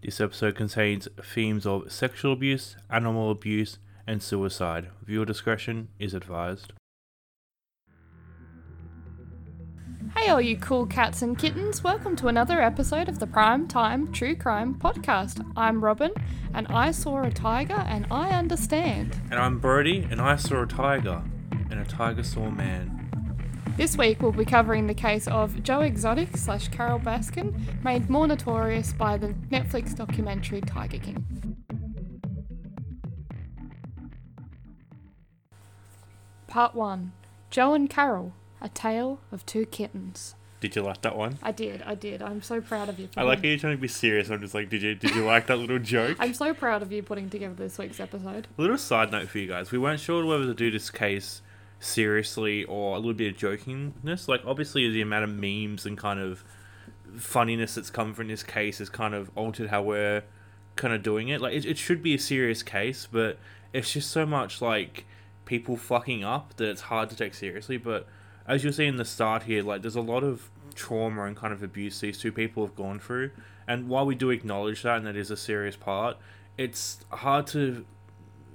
This episode contains themes of sexual abuse, animal abuse, and suicide. Viewer discretion is advised. Hey, all you cool cats and kittens, welcome to another episode of the Prime Time True Crime Podcast. I'm Robin, and I saw a tiger, and I understand. And I'm Brody, and I saw a tiger, and a tiger saw a man. This week we'll be covering the case of Joe Exotic slash Carol Baskin, made more notorious by the Netflix documentary Tiger King. Part 1 Joe and Carol A Tale of Two Kittens. Did you like that one? I did, I did. I'm so proud of you. I like how you're trying to be serious. I'm just like, did you did you like that little joke? I'm so proud of you putting together this week's episode. A little side note for you guys. We weren't sure whether to do this case seriously or a little bit of jokingness. Like, obviously, the amount of memes and kind of funniness that's come from this case has kind of altered how we're kind of doing it. Like, it, it should be a serious case, but it's just so much like people fucking up that it's hard to take seriously. But as you'll see in the start here, like, there's a lot of trauma and kind of abuse these two people have gone through. And while we do acknowledge that and that is a serious part, it's hard to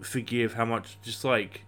forgive how much just like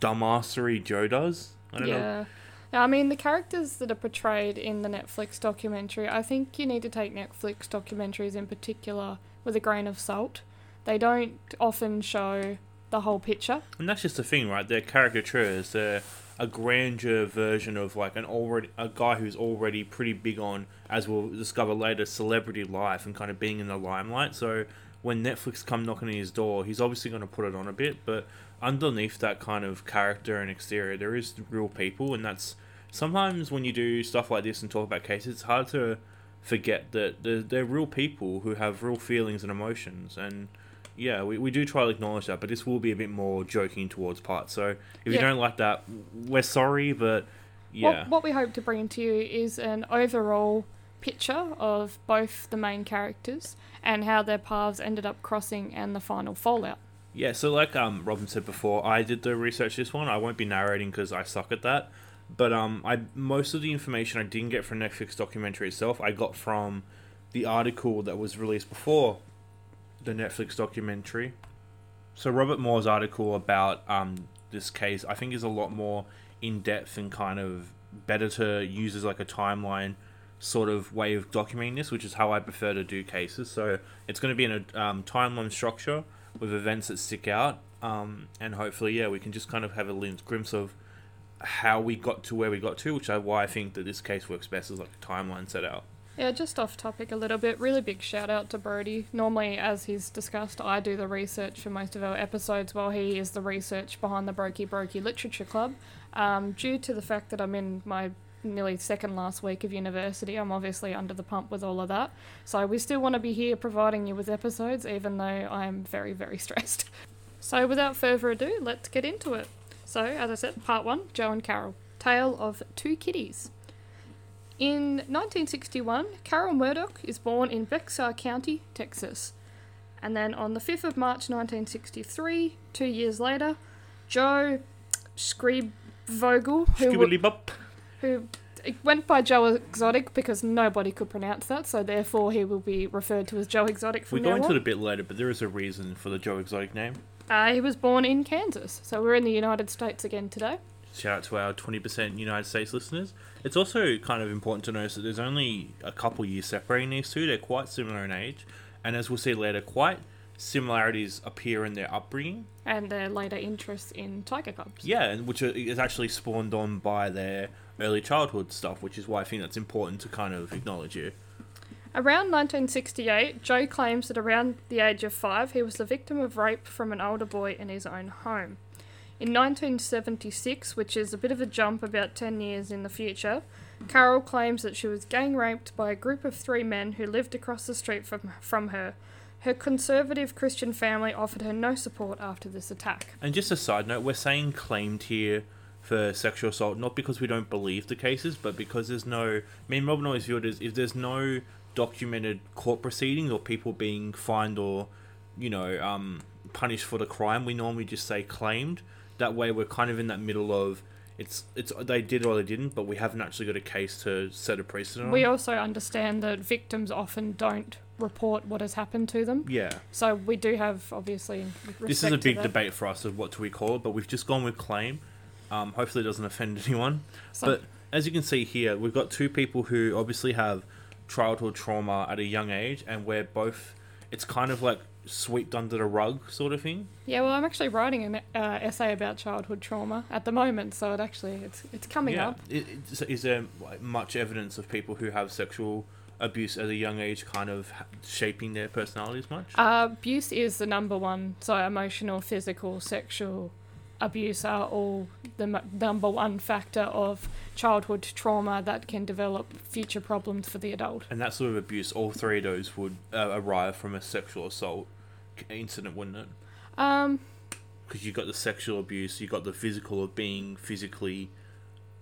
dumbassery Joe does. I don't know. Yeah. Now, I mean, the characters that are portrayed in the Netflix documentary, I think you need to take Netflix documentaries in particular with a grain of salt. They don't often show the whole picture. And that's just the thing, right? They're caricatures. They're a grandeur version of like an already a guy who's already pretty big on, as we'll discover later, celebrity life and kind of being in the limelight. So when Netflix come knocking on his door, he's obviously going to put it on a bit, but underneath that kind of character and exterior, there is real people, and that's sometimes when you do stuff like this and talk about cases, it's hard to forget that they're, they're real people who have real feelings and emotions and yeah we, we do try to acknowledge that but this will be a bit more joking towards parts so if you don't like that we're sorry but yeah. What, what we hope to bring to you is an overall picture of both the main characters and how their paths ended up crossing and the final fallout. Yeah, so like um Robin said before, I did the research this one. I won't be narrating because I suck at that. But um, I most of the information I didn't get from Netflix documentary itself. I got from the article that was released before the Netflix documentary. So Robert Moore's article about um this case, I think, is a lot more in depth and kind of better to use as like a timeline sort of way of documenting this, which is how I prefer to do cases. So it's going to be in a um, timeline structure with events that stick out, um, and hopefully, yeah, we can just kind of have a glimpse of how we got to where we got to, which is why I think that this case works best as like a timeline set out. Yeah, just off topic a little bit. Really big shout out to Brody. Normally, as he's discussed, I do the research for most of our episodes, while he is the research behind the Brokey Brokey Literature Club. Um, due to the fact that I'm in my nearly second last week of university, I'm obviously under the pump with all of that. So we still want to be here providing you with episodes, even though I'm very, very stressed. So without further ado, let's get into it. So, as I said, part one Joe and Carol Tale of Two Kitties. In 1961, Carol Murdoch is born in Bexar County, Texas. And then on the 5th of March 1963, two years later, Joe Schreibvogel, who, w-. who went by Joe Exotic because nobody could pronounce that, so therefore he will be referred to as Joe Exotic from We now go into it a bit later, but there is a reason for the Joe Exotic name. Uh, he was born in Kansas, so we're in the United States again today. Shout out to our 20% United States listeners. It's also kind of important to notice that there's only a couple years separating these two. They're quite similar in age, and as we'll see later, quite similarities appear in their upbringing. And their later interest in tiger cubs. Yeah, and which is actually spawned on by their early childhood stuff, which is why I think that's important to kind of acknowledge you. Around 1968, Joe claims that around the age of five, he was the victim of rape from an older boy in his own home. In 1976, which is a bit of a jump about 10 years in the future, Carol claims that she was gang raped by a group of three men who lived across the street from, from her. Her conservative Christian family offered her no support after this attack. And just a side note, we're saying claimed here for sexual assault, not because we don't believe the cases, but because there's no. I mean, Robin always viewed it as if there's no documented court proceedings or people being fined or, you know, um, punished for the crime, we normally just say claimed. That way, we're kind of in that middle of it's it's they did or they didn't, but we haven't actually got a case to set a precedent on. We also understand that victims often don't report what has happened to them. Yeah. So we do have obviously. This is a big debate for us of what do we call it, but we've just gone with claim. Um, hopefully, it doesn't offend anyone. So- But as you can see here, we've got two people who obviously have childhood trauma at a young age, and we're both. It's kind of like swept under the rug sort of thing. Yeah, well, I'm actually writing an uh, essay about childhood trauma at the moment, so it actually it's it's coming yeah. up. I- i- so is there much evidence of people who have sexual abuse at a young age kind of shaping their personalities much? Uh, abuse is the number one. So emotional, physical, sexual abuse are all the m- number one factor of childhood trauma that can develop future problems for the adult. and that sort of abuse, all three of those would uh, arrive from a sexual assault incident, wouldn't it? Um, because you got the sexual abuse, you've got the physical of being physically,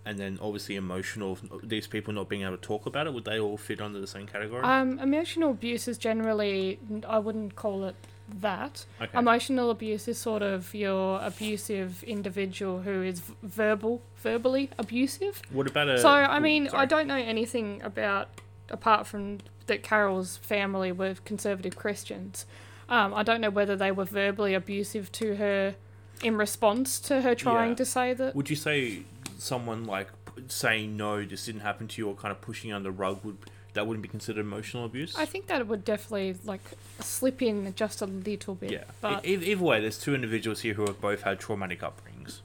and then obviously emotional. These people not being able to talk about it, would they all fit under the same category? um, emotional abuse is generally I wouldn't call it that. okay. Emotional abuse is sort of your abusive individual who is verbal, verbally abusive. what about a? So I ooh, mean, I don't know anything about apart from that Carol's family were conservative Christians. Um, I don't know whether they were verbally abusive to her in response to her trying Yeah. to say that. Would you say someone like saying no, this didn't happen to you, or kind of pushing under the rug would that wouldn't be considered emotional abuse? I think that it would definitely like slip in just a little bit. yeah. But E- either way, there's two individuals here who have both had traumatic upbringings.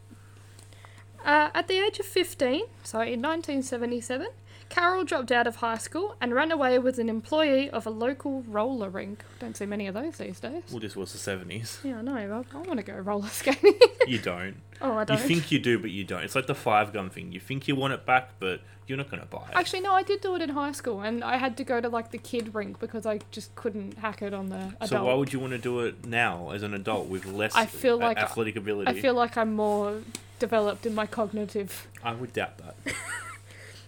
Uh, at the age of 15, so in 1977, Carol dropped out of high school and ran away with an employee of a local roller rink. Don't see many of those these days. Well, this was the seventies. Yeah, I know. I, I want to go roller skating. you don't. oh, I don't. You think you do, but you don't. It's like the five gun thing. You think you want it back, but you're not gonna buy it. Actually, no, I did do it in high school, and I had to go to like the kid rink because I just couldn't hack it on the adult. So why would you want to do it now as an adult with less I feel like I- athletic ability? I feel like I'm more developed in my cognitive I would doubt that.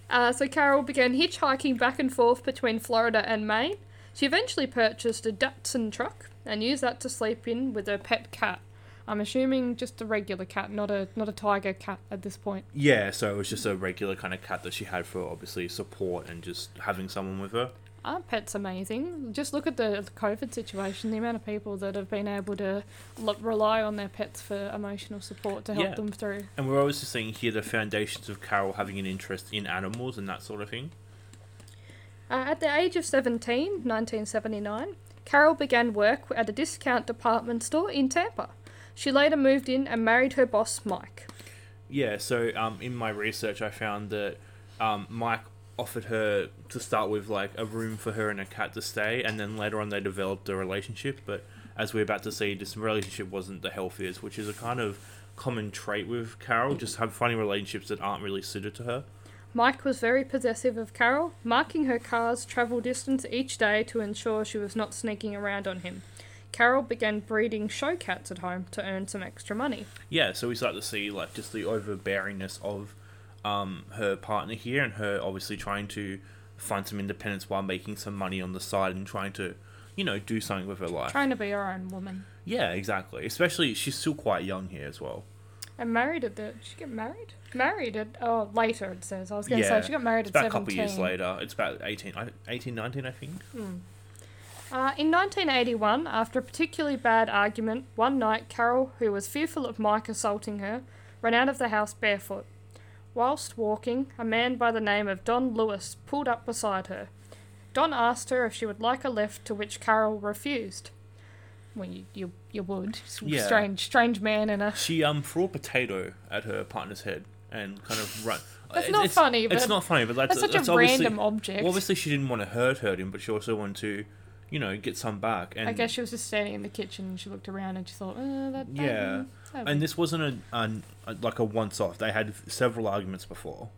Uh, so Carol began hitchhiking back and forth between Florida and Maine. She eventually purchased a Datsun truck and used that to sleep in with her pet cat. I'm assuming just a regular cat, not a not a tiger cat at this point. Yeah, so it was just a regular kind of cat that she had for obviously support and just having someone with her. Our pet's amazing. Just look at the COVID situation, the amount of people that have been able to l- rely on their pets for emotional support to help Yeah. them through. And we're obviously seeing here the foundations of Carol having an interest in animals and that sort of thing. Uh, at the age of 17, 1979, Carol began work at a discount department store in Tampa. She later moved in and married her boss, Mike. Yeah, so um, in my research, I found that um, Mike offered her to start with like a room for her and a cat to stay, and then later on they developed a relationship. But as we're about to see, this relationship wasn't the healthiest, which is a kind of common trait with Carol, just have funny relationships that aren't really suited to her. Mike was very possessive of Carol, marking her car's travel distance each day to ensure she was not sneaking around on him. Carol began breeding show cats at home to earn some extra money. Yeah, so we start to see like just the overbearingness of um, her partner here, and her obviously trying to find some independence while making some money on the side and trying to, you know, do something with her life. Trying to be her own woman. Yeah, exactly. Especially she's still quite young here as well. And married at the. Did she get married? Married at. Oh, later it says. I was going to Yeah, say she got married It's at about a couple of years later. It's about 18, 18 19, I think. Uh, in 1981, after a particularly bad argument, one night Carol, who was fearful of Mike assaulting her, ran out of the house barefoot. Whilst walking, a man by the name of Don Lewis pulled up beside her. Don asked her if she would like a lift, to which Carol refused. Well, you you, you would. Yeah. Strange strange man in a. She um threw a potato at her partner's head and kind of run. That's not it's, funny, But It's not funny, but that's, That's such that's a obviously, random object. Well, obviously she didn't want to hurt hurt him, but she also wanted to, you know, get some back. And I guess she was just standing in the kitchen and she looked around and she thought, uh, that, that Yeah. that and this wasn't a, a like a once off. They had several arguments before.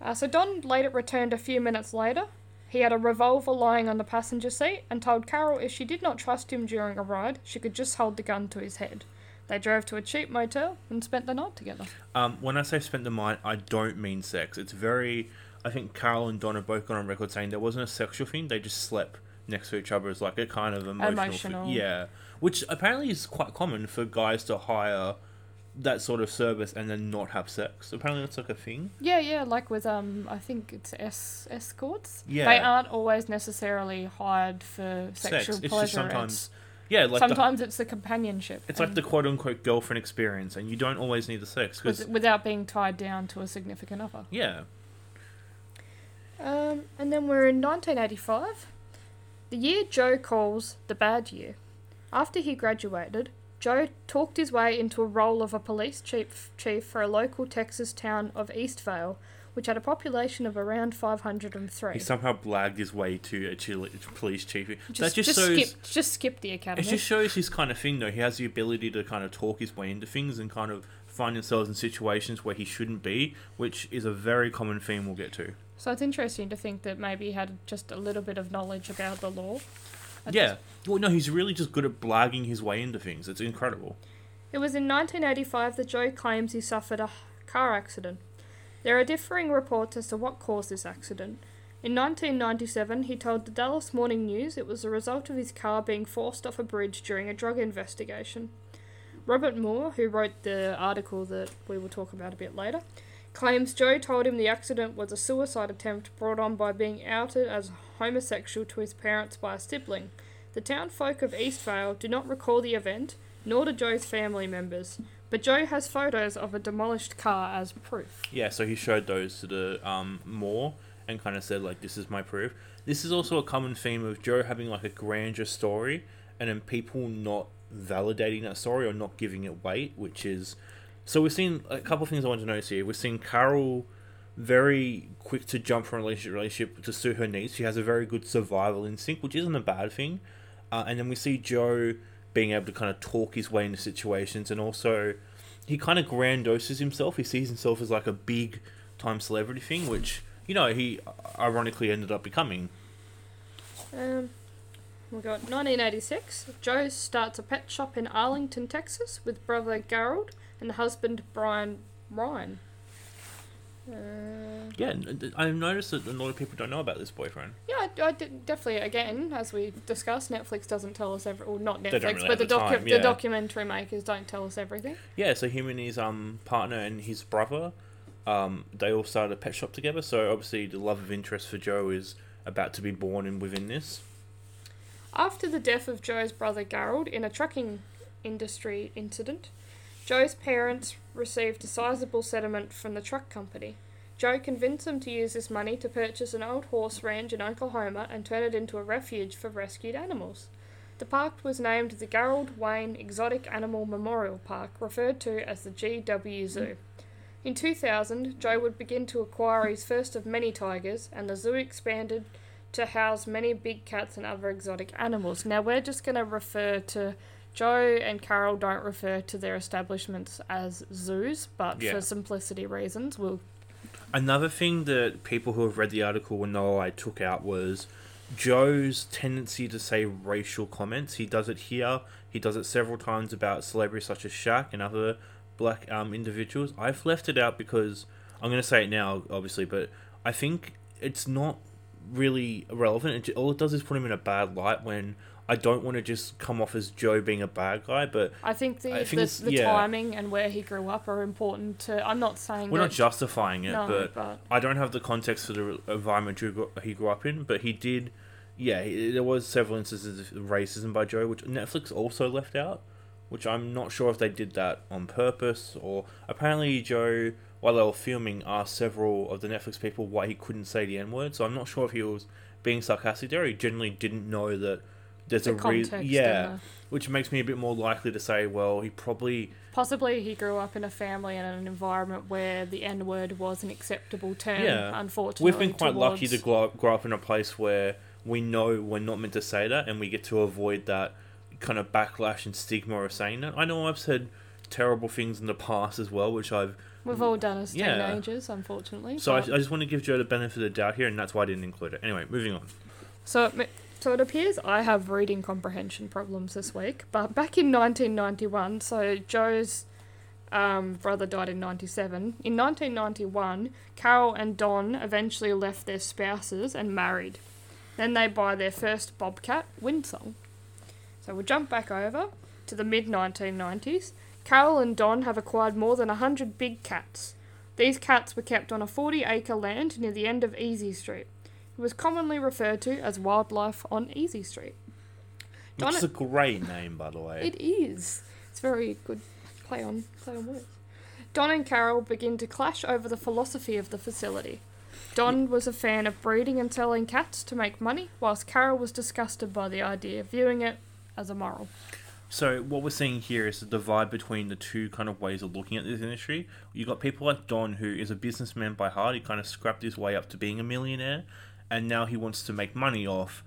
Uh, so Don later returned a few minutes later. He had a revolver lying on the passenger seat and told Carol if she did not trust him during a ride, she could just hold the gun to his head. They drove to a cheap motel and spent the night together. Um, when I say spent the night, I don't mean sex. It's very. I think Carol and Don have both gone on record saying there wasn't a sexual thing. They just slept next to each other is like a kind of emotional. Emotional. yeah, which apparently is quite common for guys to hire that sort of service and then not have sex. Apparently, that's like a thing. Yeah, yeah, like with um, I think it's es- escorts. Yeah. They aren't always necessarily hired for Sex. sexual It's pleasure. just sometimes, It's- yeah, like the, sometimes it's the companionship. it's like the quote unquote girlfriend experience, and you don't always need the sex because with, without being tied down to a significant other. yeah, Um, and then we're in 1985, the year Joe calls the bad year. After he graduated, Joe talked his way into a role of a police chief, chief for a local Texas town of Eastvale, which had a population of around 503. he somehow blagged his way to a chili, police chief. that just, just, just shows. skip, just skip the academy. It just shows his kind of thing, though. He has the ability to kind of talk his way into things and kind of find himself in situations where he shouldn't be, which is a very common theme we'll get to. So it's interesting to think that maybe he had just a little bit of knowledge about the law. yeah. Well, no, he's really just good at blagging his way into things. It's incredible. It was in 1985 that Joe claims he suffered a car accident. There are differing reports as to what caused this accident. In 1997, he told the Dallas Morning News it was the result of his car being forced off a bridge during a drug investigation. Robert Moore, who wrote the article that we will talk about a bit later, claims Joe told him the accident was a suicide attempt brought on by being outed as homosexual to his parents by a sibling. The townfolk of Eastvale do not recall the event, nor do Joe's family members, but Joe has photos of a demolished car as proof. Yeah, so he showed those to the um, Moore and kind of said, like, this is my proof. This is also a common theme of Joe having, like, a grandeur story and then people not validating that story or not giving it weight, which is. So we've seen a couple of things I want to notice here. We've seen Carol very quick to jump from relationship to relationship to suit her needs. She has a very good survival instinct, which isn't a bad thing. Uh, and then we see Joe being able to kind of talk his way into situations and also he kind of grandioses himself. He sees himself as like a big time celebrity thing, which, you know, he ironically ended up becoming. Um, we got 1986. Joe starts a pet shop in Arlington, Texas, with brother Garold and the husband Brian Rhyne. Uh, Yeah, I've noticed that a lot of people don't know about this boyfriend. yeah, I, I definitely. Again, as we discussed, Netflix doesn't tell us every. Or not Netflix, really but the, the docu- yeah. the documentary makers don't tell us everything. Yeah, so him and his um partner and his brother, um, they all started a pet shop together. So obviously the love of interest for Joe is about to be born in within this. After the death of Joe's brother Garold in a trucking industry incident, Joe's parents received a sizable settlement from the truck company. Joe convinced them to use this money to purchase an old horse ranch in Oklahoma and turn it into a refuge for rescued animals. The park was named the Garold Wayne Exotic Animal Memorial Park, referred to as the GW Zoo. In 2000, Joe would begin to acquire his first of many tigers, and the zoo expanded to house many big cats and other exotic animals. Now, we're just going to refer to Joe and Carol don't refer to their establishments as zoos, but Yeah. for simplicity reasons, we'll. Another thing that people who have read the article will know I took out was Joe's tendency to say racial comments. He does it here. He does it several times about celebrities such as Shaq and other black um, individuals. I've left it out because I'm going to say it now, obviously, but I think it's not really relevant. It, all it does is put him in a bad light when I don't want to just come off as Joe being a bad guy, but I think the, I think the, the yeah. timing and where he grew up are important to. I'm not saying we're that. not justifying it, no, but but I don't have the context for the environment he grew, up in, but he did. Yeah, he, there was several instances of racism by Joe, which Netflix also left out, which I'm not sure if they did that on purpose or apparently Joe, while they were filming, asked several of the Netflix people why he couldn't say the N word. So I'm not sure if he was being sarcastic there. He genuinely didn't know that there's the a reason. Yeah, the- which makes me a bit more likely to say, well, he probably Possibly he grew up in a family and an environment where the N word was an acceptable term. Yeah. Unfortunately, We've been quite lucky to grow up, grow up in a place where we know we're not meant to say that, and we get to avoid that kind of backlash and stigma of saying that. I know I've said terrible things in the past as well, which I've. We've all done as Yeah. teenagers, unfortunately. So I, I just want to give Joe the benefit of the doubt here, and that's why I didn't include it. Anyway, moving on. So so it appears I have reading comprehension problems this week. But back in 1991, so Joe's um, brother died in 97. In 1991, Carol and Don eventually left their spouses and married. Then they buy their first Bobcat, Windsong. So we'll jump back over to the mid 1990s. Carol and Don have acquired more than a hundred big cats. These cats were kept on a 40 acre land near the end of Easy Street. Was commonly referred to as wildlife on Easy Street. Which is a great name, by the way. It is. It's very good play on play on words. Don and Carol begin to clash over the philosophy of the facility. Don was a fan of breeding and selling cats to make money, whilst Carol was disgusted by the idea, viewing it as immoral. So what we're seeing here is the divide between the two kind of ways of looking at this industry. You've got people like Don, who is a businessman by heart. He kind of scrapped his way up to being a millionaire, and now he wants to make money off.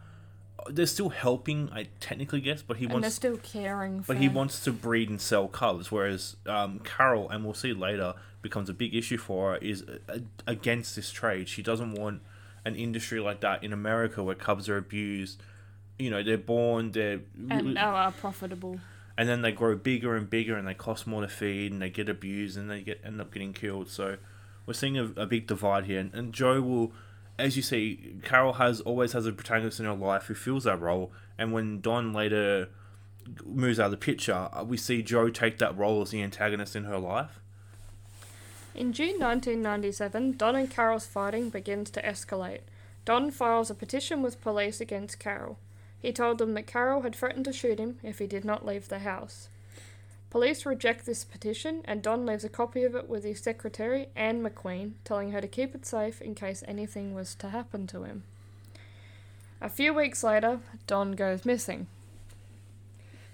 They're still helping, I technically guess, but he and they're wants, still caring for but he wants to breed and sell cubs. Whereas um, Carol, and we'll see later, becomes a big issue for her is uh, against this trade. She doesn't want an industry like that in America where cubs are abused. You know, they're born, they're and now are profitable. and then they grow bigger and bigger and they cost more to feed and they get abused and they get end up getting killed so we're seeing a, a big divide here and, and joe will as you see carol has always has a protagonist in her life who fills that role and when don later moves out of the picture uh, we see joe take that role as the antagonist in her life In June 1997, Don and Carol's fighting begins to escalate. Don files a petition with police against Carol. He told them that Carol had threatened to shoot him if he did not leave the house. Police reject this petition, and Don leaves a copy of it with his secretary, Anne McQueen, telling her to keep it safe in case anything was to happen to him. A few weeks later, Don goes missing.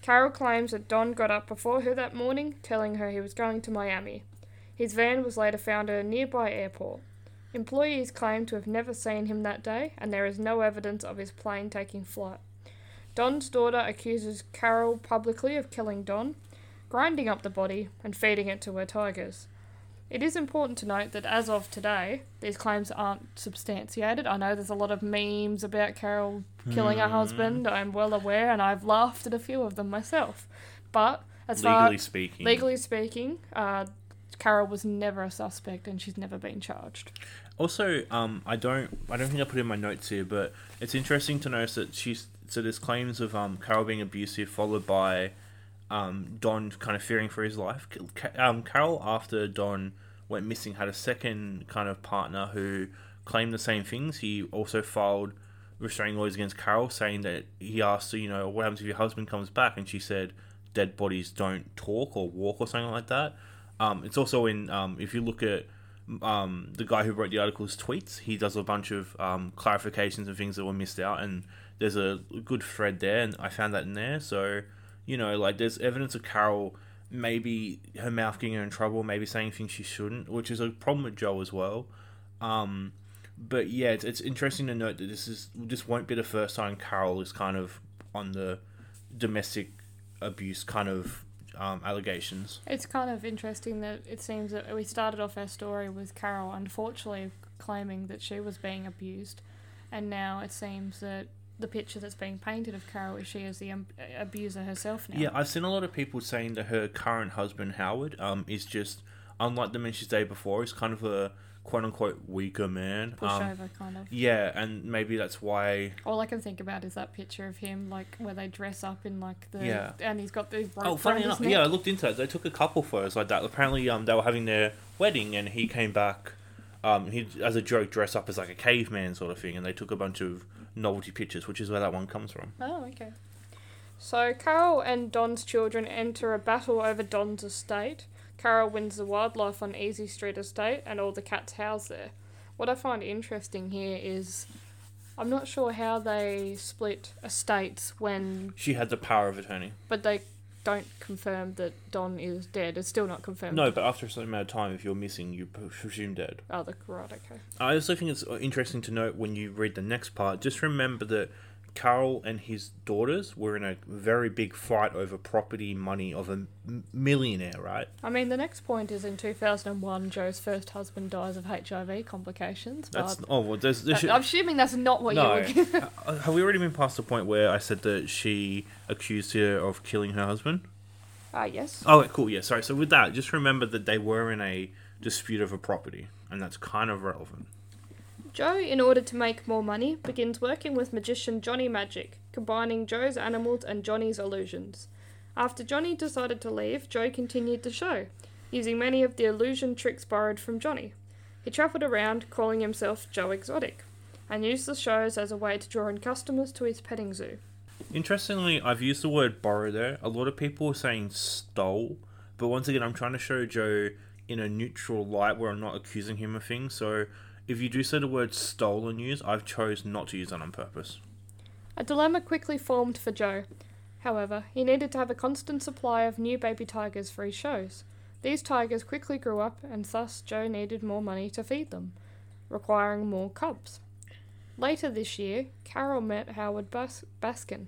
Carol claims that Don got up before her that morning, telling her he was going to Miami. His van was later found at a nearby airport. Employees claim to have never seen him that day, and there is no evidence of his plane taking flight. Don's daughter accuses Carol publicly of killing Don, grinding up the body, and feeding it to her tigers. It is important to note that as of today, these claims aren't substantiated. I know there's a lot of memes about Carol killing her husband. I'm well aware, and I've laughed at a few of them myself. But as far legally speaking Legally speaking, uh, Carol was never a suspect and she's never been charged. Also, um, I don't, I don't think I put in my notes here, but it's interesting to notice that she's so there's claims of um, Carol being abusive, followed by um, Don kind of fearing for his life. Um, Carol, after Don went missing, had a second kind of partner who claimed the same things. He also filed restraining orders against Carol, saying that he asked you know, what happens if your husband comes back, and she said, dead bodies don't talk or walk or something like that. Um, it's also in um, if you look at um, the guy who wrote the article's tweets, he does a bunch of um, clarifications and things that were missed out, and there's a good thread there, and I found that in there. So, you know, like there's evidence of Carol maybe her mouth getting her in trouble, maybe saying things she shouldn't, which is a problem with Joe as well. Um, but yeah, it's, it's interesting to note that this is this won't be the first time Carol is kind of on the domestic abuse kind of um, allegations. It's kind of interesting that it seems that we started off our story with Carol unfortunately claiming that she was being abused, and now it seems that the picture that's being painted of Carol is she as the um, abuser herself now. Yeah, I've seen a lot of people saying that her current husband Howard um is just unlike the man she's dated before. He's kind of a quote unquote weaker man. Um, Pushover, kind of. yeah, and maybe that's why. All I can think about is that picture of him, like where they dress up in like the Yeah. and he's got the rope Oh, funny enough, yeah, I looked into it. They took a couple photos like that. Apparently, um, they were having their wedding, and he came back. Um, he as a joke dressed up as like a caveman sort of thing, and they took a bunch of novelty pictures, which is where that one comes from. Oh, okay. So Carol and Don's children enter a battle over Don's estate. Carol wins the wildlife on Easy Street estate and all the cats housed there. What I find interesting here is I'm not sure how they split estates when She had the power of attorney. but they don't confirm that Don is dead. It's still not confirmed. No, but after a certain amount of time, if you're missing, you presume dead. Oh, the right, okay. I also think it's interesting to note when you read the next part. Just remember that Carol and his daughters were in a very big fight over property money of a m- millionaire, right? I mean, the next point is in 2001, Joe's first husband dies of HIV complications. But That's oh well. There's, there should, I'm assuming that's not what no. you were. Uh, Have we already been past the point where I said that she accused her of killing her husband? Ah, yes. Oh, cool. Yeah, sorry. So with that, just remember that they were in a dispute over property, and that's kind of relevant. Joe, in order to make more money, begins working with magician Johnny Magic, combining Joe's animals and Johnny's illusions. After Johnny decided to leave, Joe continued the show, using many of the illusion tricks borrowed from Johnny. He travelled around, calling himself Joe Exotic, and used the shows as a way to draw in customers to his petting zoo. Interestingly, I've used the word borrow there. A lot of people are saying stole, but once again, I'm trying to show Joe in a neutral light where I'm not accusing him of things. So if you do say the word stolen use, I've chose not to use that on purpose. A dilemma quickly formed for Joe. However, he needed to have a constant supply of new baby tigers for his shows. These tigers quickly grew up, and thus Joe needed more money to feed them, requiring more cubs. Later this year, Carol met Howard Bas- Baskin.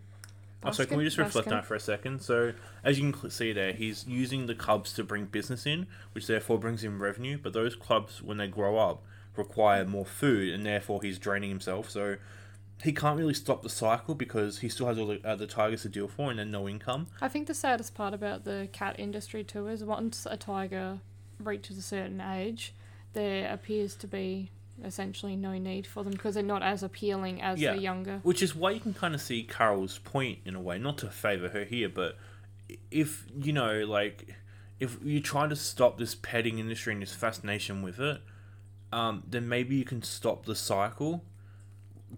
Oh, so can we just reflect on that for a second? So, as you can see there, he's using the cubs to bring business in, which therefore brings in revenue. But those clubs, when they grow up, require more food, and therefore he's draining himself. So, he can't really stop the cycle because he still has all the, uh, the tigers to deal for and then no income. I think the saddest part about the cat industry too is once a tiger reaches a certain age, there appears to be essentially no need for them because they're not as appealing as Yeah. the younger. Which is why you can kind of see Carol's point in a way, not to favour her here, but if, you know, like, if you try to stop this petting industry and this fascination with it, um, then maybe you can stop the cycle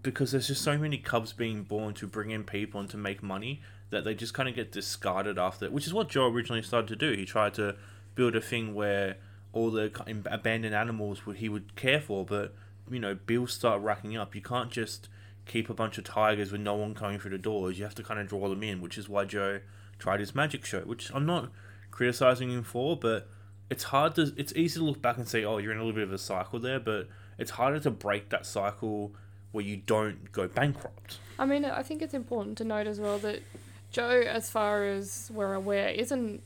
because there's just so many cubs being born to bring in people and to make money that they just kind of get discarded after, which is what Joe originally started to do. He tried to build a thing where all the abandoned animals would he would care for, but you know bills start racking up. You can't just keep a bunch of tigers with no one coming through the doors. You have to kind of draw them in, which is why Joe tried his magic show, which I'm not criticizing him for, but it's hard to it's easy to look back and say, oh, you're in a little bit of a cycle there, but it's harder to break that cycle where you don't go bankrupt. I mean, I think it's important to note as well that Joe, as far as we're aware, isn't.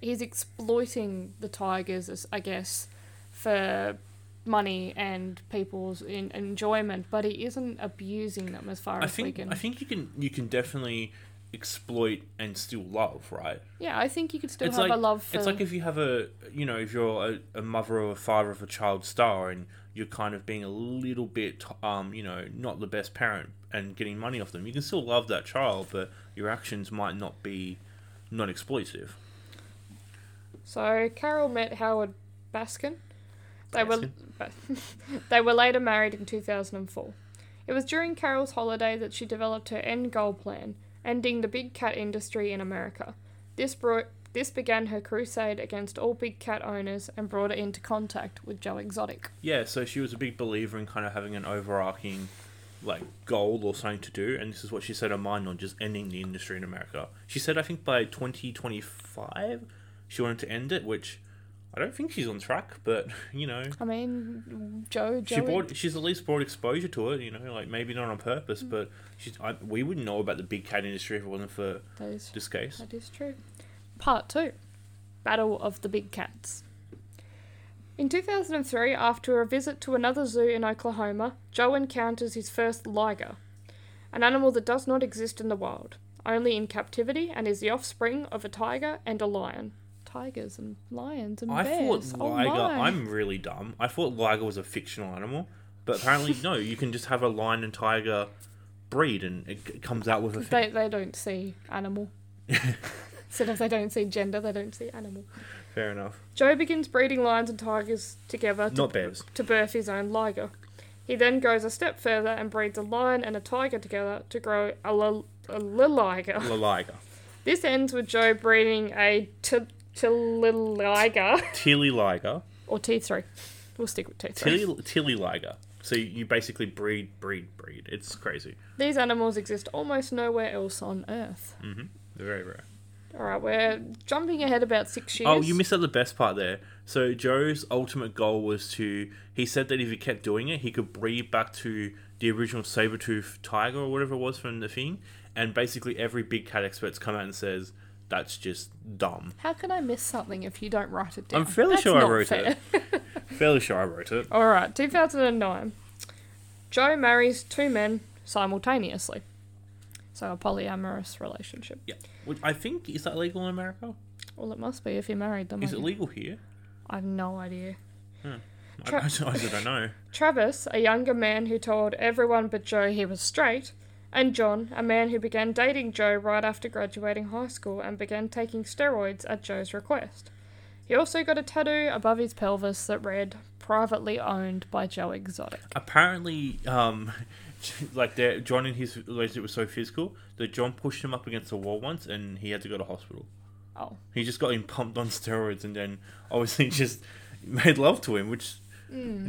He's exploiting the tigers, as- I guess, for money and people's in, enjoyment, but he isn't abusing them as far I as we think can. I think you can you can definitely exploit and still love, right? yeah, I think you could still it's have like a love for. it's like if you have a you know if you're a, a mother or a father of a child star and you're kind of being a little bit um you know not the best parent and getting money off them, you can still love that child, but your actions might not be non exploitive. So Carol met Howard Baskin. They Baskin. were they were later married in 2004. It was during Carol's holiday that she developed her end goal plan, ending the big cat industry in America. This brought this began her crusade against all big cat owners and brought her into contact with Joe Exotic. Yeah, so she was a big believer in kind of having an overarching like goal or something to do, and this is what she set her mind on, just ending the industry in America. She said I think by twenty twenty five she wanted to end it, which I don't think she's on track, but you know. I mean, Joe Joe She brought. She's at least brought exposure to it, you know. Like maybe not on purpose, Mm. but she's. I, we wouldn't know about the big cat industry if it wasn't for is this case. That is true. Part 2 Battle of the Big Cats. In 2003, after a visit to another zoo in Oklahoma, Joe encounters his first liger, an animal that does not exist in the wild, only in captivity, and is the offspring of a tiger and a lion. Tigers and lions and I bears. thought oh liger. my. I'm really dumb. I thought liger was a fictional animal, but apparently no. You can just have a lion and tiger breed, and it comes out with a. They, they don't see animal. Instead of they don't see gender, they don't see animal. Fair enough. Joe begins breeding lions and tigers together to Not bears. to birth his own liger. He then goes a step further and breeds a lion and a tiger together to grow a, little liger. La liger. This ends with Joe breeding a t- little liger, Tilly liger. or T3. We'll stick with T3. Tilly tilly liger. So you basically breed, breed, breed. It's crazy. These animals exist almost nowhere else on Earth. Mm-hmm. They're very rare. Alright, we're jumping ahead about six years. Oh, you missed out the best part there. So Joe's ultimate goal was to. He said that if he kept doing it, he could breed back to the original saber tooth tiger or whatever it was from the thing. And basically, every big cat expert's come out and says that's just dumb. How can I miss something if you don't write it down? I'm fairly That's sure I wrote fair. it. Fairly sure I wrote it. Alright, 2009. Joe marries two men simultaneously. So a polyamorous relationship. Yeah. Which I think is that legal in America? Well, it must be if you married them. Is it legal here? I have no idea. Hmm. I, Tra- I, I don't know. Travis, a younger man who told everyone but Joe he was straight, and John, a man who began dating Joe right after graduating high school and began taking steroids at Joe's request. He also got a tattoo above his pelvis that read, privately owned by Joe Exotic. Apparently, um, like their John and his relationship was so physical that John pushed him up against the wall once, and he had to go to hospital. Oh. He just got him pumped on steroids, and then obviously just made love to him, which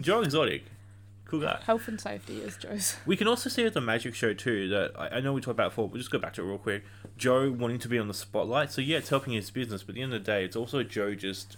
Joe Exotic, cool guy. Health and safety is Joe's. We can also see at the magic show too that I, I know we talked about before, but just go back to it real quick. Joe wanting to be on the spotlight, so yeah, it's helping his business, but at the end of the day, it's also Joe just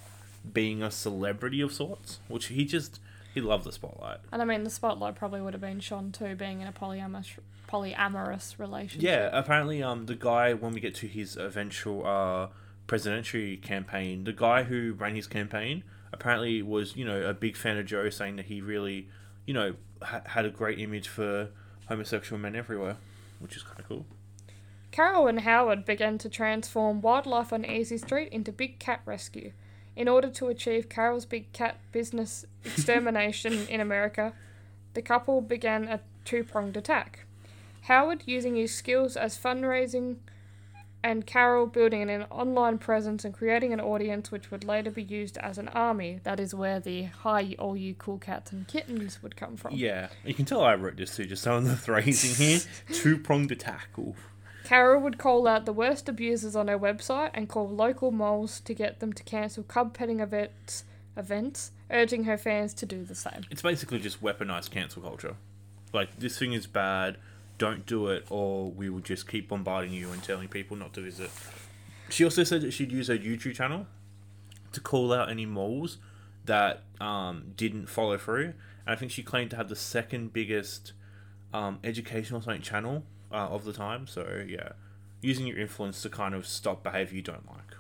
being a celebrity of sorts, which he just he loved the spotlight. And I mean, the spotlight probably would have been Sean too, being in a polyamorous, polyamorous relationship. Yeah, apparently, um, the guy when we get to his eventual uh presidential campaign, the guy who ran his campaign apparently was you know a big fan of Joe, saying that he really, you know, ha- had a great image for homosexual men everywhere, which is kind of cool. Carol and Howard began to transform wildlife on Easy Street into big cat rescue. In order to achieve Carol's big cat business extermination in America, the couple began a two pronged attack. Howard using his skills as fundraising, and Carol building an online presence and creating an audience which would later be used as an army. That is where the hi, all you cool cats and kittens would come from. Yeah, you can tell I wrote this too, just some of the phrasing here. Two pronged attack. Oof. Carol would call out the worst abusers on her website and call local moles to get them to cancel cub petting events, events, urging her fans to do the same. It's basically just weaponized cancel culture. Like this thing is bad, don't do it, or we will just keep bombarding you and telling people not to visit. She also said that she'd use her YouTube channel to call out any malls that um, didn't follow through. And I think she claimed to have the second biggest um, educational something channel uh, of the time. So yeah, using your influence to kind of stop behavior you don't like.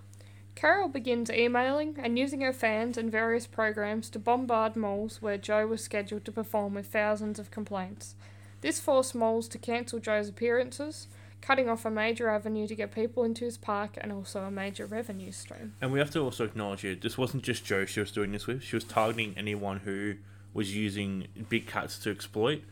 Carol begins emailing and using her fans and various programs to bombard malls where Joe was scheduled to perform with thousands of complaints. This forced Moles to cancel Joe's appearances, cutting off a major avenue to get people into his park and also a major revenue stream. And we have to also acknowledge it. This wasn't just Joe she was doing this with. She was targeting anyone who was using big cats to exploit.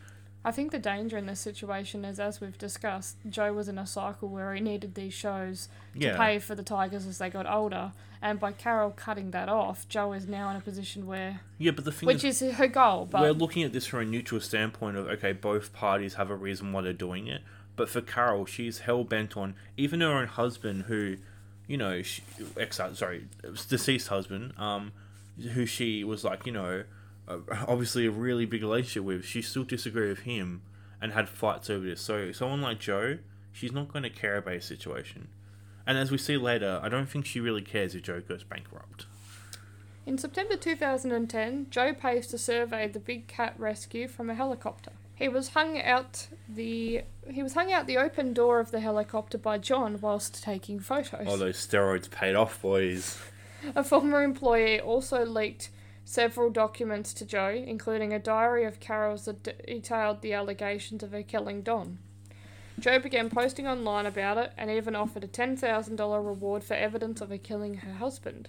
I think the danger in this situation is, as we've discussed, Joe was in a cycle where he needed these shows to pay for the Tigers as they got older, and by Carol cutting that off, Joe is now in a position where, Yeah, but the thing which is, is her goal, But we're looking at this from a neutral standpoint of okay, both parties have a reason why they're doing it. But for Carol, she's hell bent on even her own husband, who, you know, ex sorry, deceased husband, um, who she was like, you know, uh, obviously a really big relationship with. She still disagreed with him and had fights over this. So someone like Joe, she's not going to care about his situation. And as we see later, I don't think she really cares if Joe goes bankrupt. in September 2010, Joe pays to survey the big cat rescue from a helicopter. He was hung out the he was hung out the open door of the helicopter by John whilst taking photos. All those steroids paid off, boys. A former employee also leaked several documents to Joe, including a diary of Carol's that detailed the allegations of her killing Don. Joe began posting online about it and even offered a $10,000 reward for evidence of her killing her husband.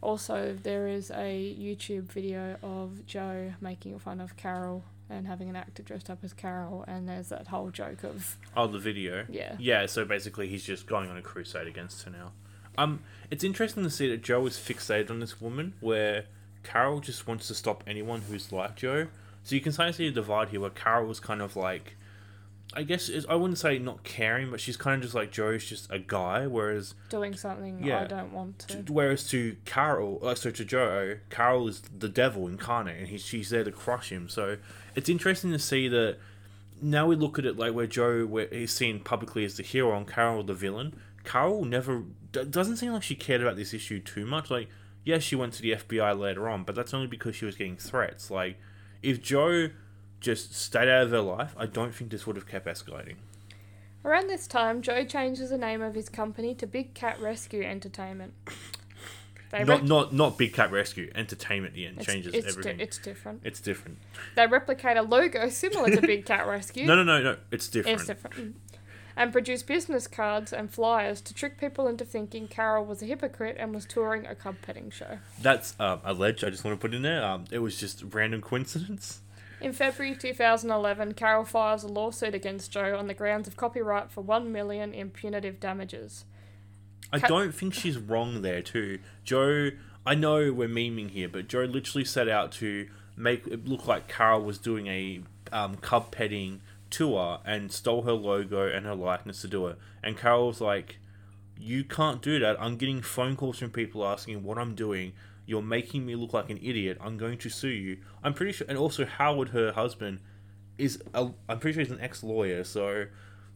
Also, there is a YouTube video of Joe making fun of Carol and having an actor dressed up as Carol, and there's that whole joke of, Oh, the video. yeah. Yeah, so basically he's just going on a crusade against her now. Um, it's interesting to see that Joe is fixated on this woman, where Carol just wants to stop anyone who's like Joe. So you can kind of see a divide here, where Carol was kind of like, I guess I wouldn't say not caring, but she's kind of just like Joe's just a guy, whereas Doing something Yeah. I don't want to. whereas to Carol, uh, so to Joe, Carol is the devil incarnate, and he's she's there to crush him. So it's interesting to see that now we look at it like where Joe, where he's seen publicly as the hero, and Carol the villain. Carol never doesn't seem like she cared about this issue too much. Like, yes, she went to the FBI later on, but that's only because she was getting threats. Like, if Joe just stayed out of her life, I don't think this would have kept escalating. Around this time, Joe changes the name of his company to Big Cat Rescue Entertainment. They Not rep- not not Big Cat Rescue Entertainment. The end it's, changes it's, di- everything. it's different. it's different. They replicate a logo similar to Big Cat Rescue. No, no, no, no. It's different. It's different. Mm. And produce business cards and flyers to trick people into thinking Carol was a hypocrite and was touring a cub petting show. That's um, alleged. I just want to put in there. Um, it was just random coincidence. In February 2011, Carol files a lawsuit against Joe on the grounds of copyright for 1 million in punitive damages. I don't think she's wrong there too. Joe, I know we're memeing here, but Joe literally set out to make it look like Carol was doing a um, cub petting tour and stole her logo and her likeness to do it. And Carol was like, "You can't do that. I'm getting phone calls from people asking what I'm doing. You're making me look like an idiot. I'm going to sue you." I'm pretty sure. And also, Howard, her husband, is a, I'm pretty sure he's an ex-lawyer. So.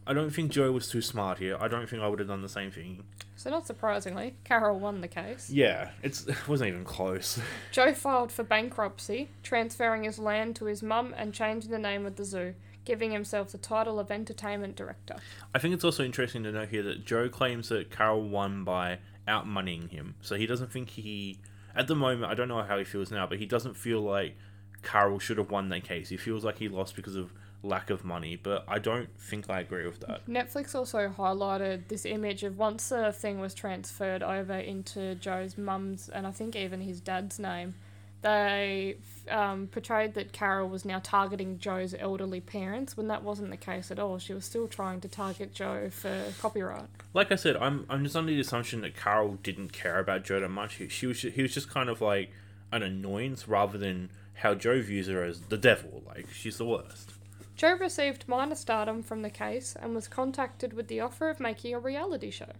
I don't think Joe was too smart here. I don't think I would have done the same thing. So, not surprisingly, Carol won the case. Yeah, it's it wasn't even close. Joe filed for bankruptcy, transferring his land to his mum and changing the name of the zoo, giving himself the title of entertainment director. I think it's also interesting to note here that Joe claims that Carol won by outmoneying him. So he doesn't think he, at the moment, I don't know how he feels now, but he doesn't feel like Carol should have won that case. He feels like he lost because of lack of money, but I don't think I agree with that. Netflix also highlighted this image of once the thing was transferred over into Joe's mum's and I think even his dad's name, they um, portrayed that Carol was now targeting Joe's elderly parents when that wasn't the case at all. She was still trying to target Joe for copyright. Like I said, I'm I'm just under the assumption that Carol didn't care about Joe that much. He, she was he was just kind of like an annoyance rather than how Joe views her as the devil. Like she's the worst. Joe received minor stardom from the case and was contacted with the offer of making a reality show.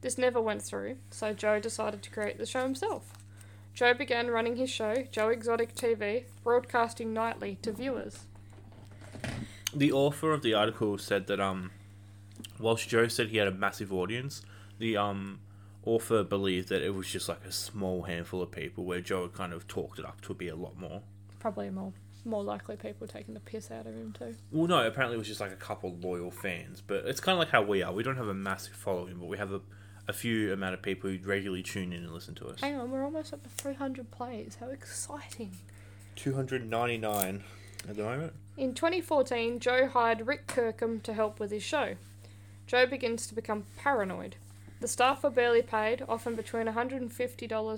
This never went through, so Joe decided to create the show himself. Joe began running his show, Joe Exotic TV, broadcasting nightly to viewers. the author of the article said that um, whilst Joe said he had a massive audience, the um author believed that it was just like a small handful of people where Joe had kind of talked it up to be a lot more. Probably more more likely people taking the piss out of him too. Well, no, apparently it was just like a couple loyal fans, but it's kind of like how we are. We don't have a massive following, but we have a, a few amount of people who regularly tune in and listen to us. Hang on, we're almost up to 300 plays. How exciting! Two hundred ninety nine at the moment. In 2014, Joe hired Rick Kirkham to help with his show. Joe begins to become paranoid. The staff were barely paid, often between $150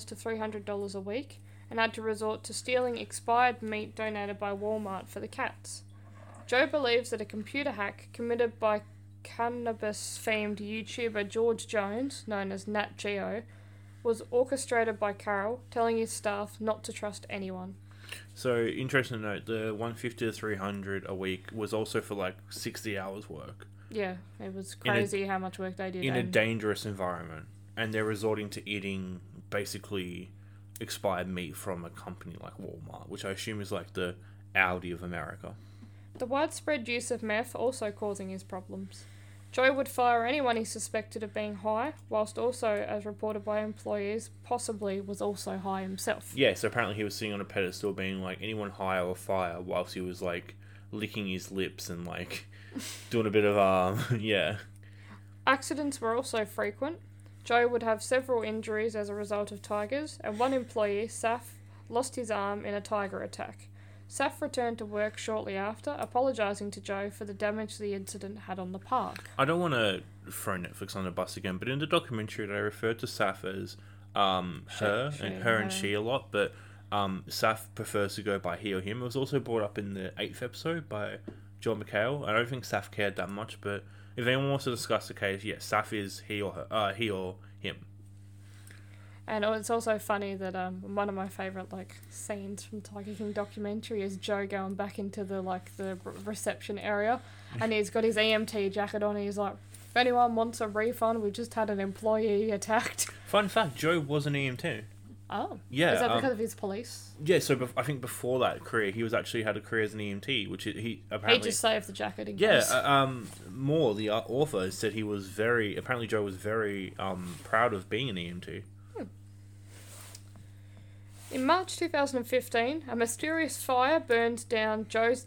to $300 a week, and had to resort to stealing expired meat donated by Walmart for the cats. Joe believes that a computer hack committed by cannabis famed YouTuber George Jones, known as Nat Geo, was orchestrated by Carol, telling his staff not to trust anyone. So interesting to note, the one fifty to three hundred a week was also for like sixty hours work. Yeah, it was In a- crazy how much work they did. in a dangerous environment, and they're resorting to eating basically expired meat from a company like Walmart, which I assume is like the Audi of America. The widespread use of meth also causing his problems. Joe would fire anyone he suspected of being high, whilst also, as reported by employees, possibly was also high himself. Yeah, so apparently he was sitting on a pedestal, being like anyone high or fire, whilst he was like licking his lips and like doing a bit of um yeah. Accidents were also frequent. Joe would have several injuries as a result of tigers, and one employee, Saf, lost his arm in a tiger attack. Saf returned to work shortly after, apologising to Joe for the damage the incident had on the park. I don't want to throw Netflix on the bus again, but in the documentary they referred to Saf as um, her she, and her and she a lot, but um, Saf prefers to go by he or him. It was also brought up in the eighth episode by Joel McHale. I don't think Saf cared that much, but if anyone wants to discuss the case, yes, Saf is he or her, uh, he or him. And it's also funny that um, one of my favorite like scenes from Tiger King documentary is Joe going back into the like the reception area, and he's got his EMT jacket on. And he's like, "If anyone wants a refund, we just had an employee attacked." Fun fact: Joe was an EMT. Oh, Yeah, Is that um, because of his police? Yeah, so bef- I think before that career, he was actually had a career as an EMT, which he, he He apparently. just saved the jacket in Yeah, uh, um, more the uh, author said he was very. Apparently, Joe was very um proud of being an EMT. In March 2015, a mysterious fire burned down Joe's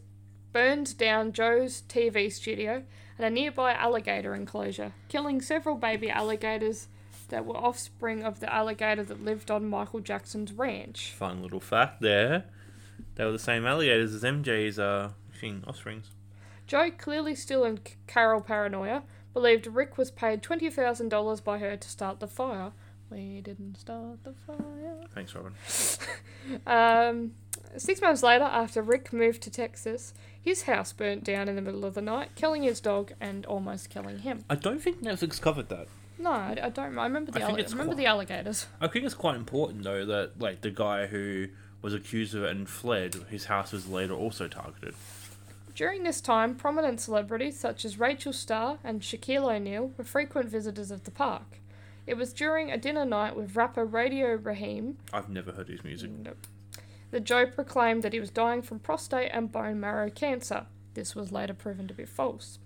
burned down Joe's TV studio and a nearby alligator enclosure, killing several baby alligators that were offspring of the alligator that lived on Michael Jackson's ranch. Fun little fact there. They were the same alligators as MJ's uh offsprings. Joe, clearly still in Carol paranoia, believed Rick was paid $20,000 by her to start the fire, We didn't start the fire. Thanks, Robin. Um, six months later, after Rick moved to Texas, his house burnt down in the middle of the night, killing his dog and almost killing him. I don't think Netflix covered that. No, I, I don't. I remember the I alli- remember quite- the alligators. I think it's quite important though that like the guy who was accused of it and fled, his house was later also targeted. During this time, prominent celebrities such as Rachel Starr and Shaquille O'Neal were frequent visitors of the park. It was during a dinner night with rapper Radio Raheem I've never heard his music. Nope. that Joe proclaimed that he was dying from prostate and bone marrow cancer. This was later proven to be false.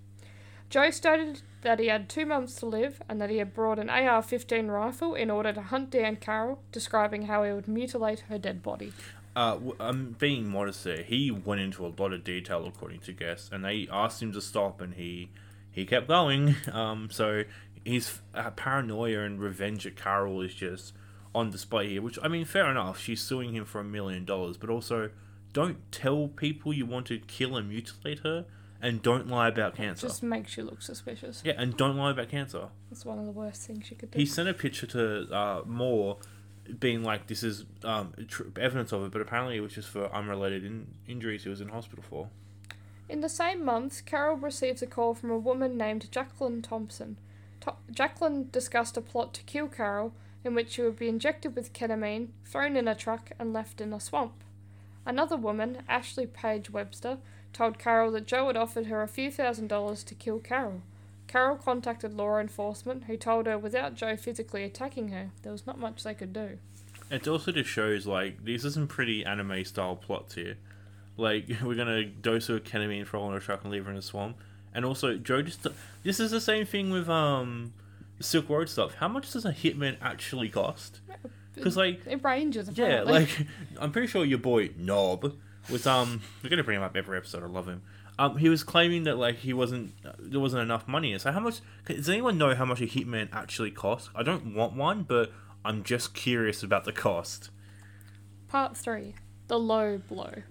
Joe stated that he had two months to live and that he had brought an AR 15 rifle in order to hunt down Carol, describing how he would mutilate her dead body. Uh, I'm being modest there. He went into a lot of detail according to guests, and they asked him to stop, and he he kept going. Um, so his uh, paranoia and revenge at Carol is just on display here. Which I mean, fair enough. She's suing him for a million dollars, but also don't tell people you want to kill and mutilate her, and don't lie about cancer. Just makes you look suspicious. Yeah, and don't lie about cancer. It's one of the worst things you could do. He sent a picture to uh, Moore, being like, "This is um, tr- evidence of it," but apparently it was just for unrelated in- injuries he was in hospital for. In the same month, Carol receives a call from a woman named Jacqueline Thompson. Jacqueline discussed a plot to kill Carol, in which she would be injected with ketamine, thrown in a truck, and left in a swamp. Another woman, Ashley Page Webster, told Carol that Joe had offered her a few thousand dollars to kill Carol. Carol contacted law enforcement, who told her without Joe physically attacking her, there was not much they could do. It also just shows like these are some pretty anime style plots here. Like we're gonna dose her with ketamine, throw her in a truck, and leave her in a swamp. And also, Joe just this is the same thing with um Silk Road stuff. How much does a hitman actually cost? Because like It ranges, Yeah, like I'm pretty sure your boy Nob was um we're gonna bring him up every episode. I love him. Um, he was claiming that like he wasn't there wasn't enough money. So how much? Does anyone know how much a hitman actually costs? I don't want one, but I'm just curious about the cost. Part 3 The Low Blow.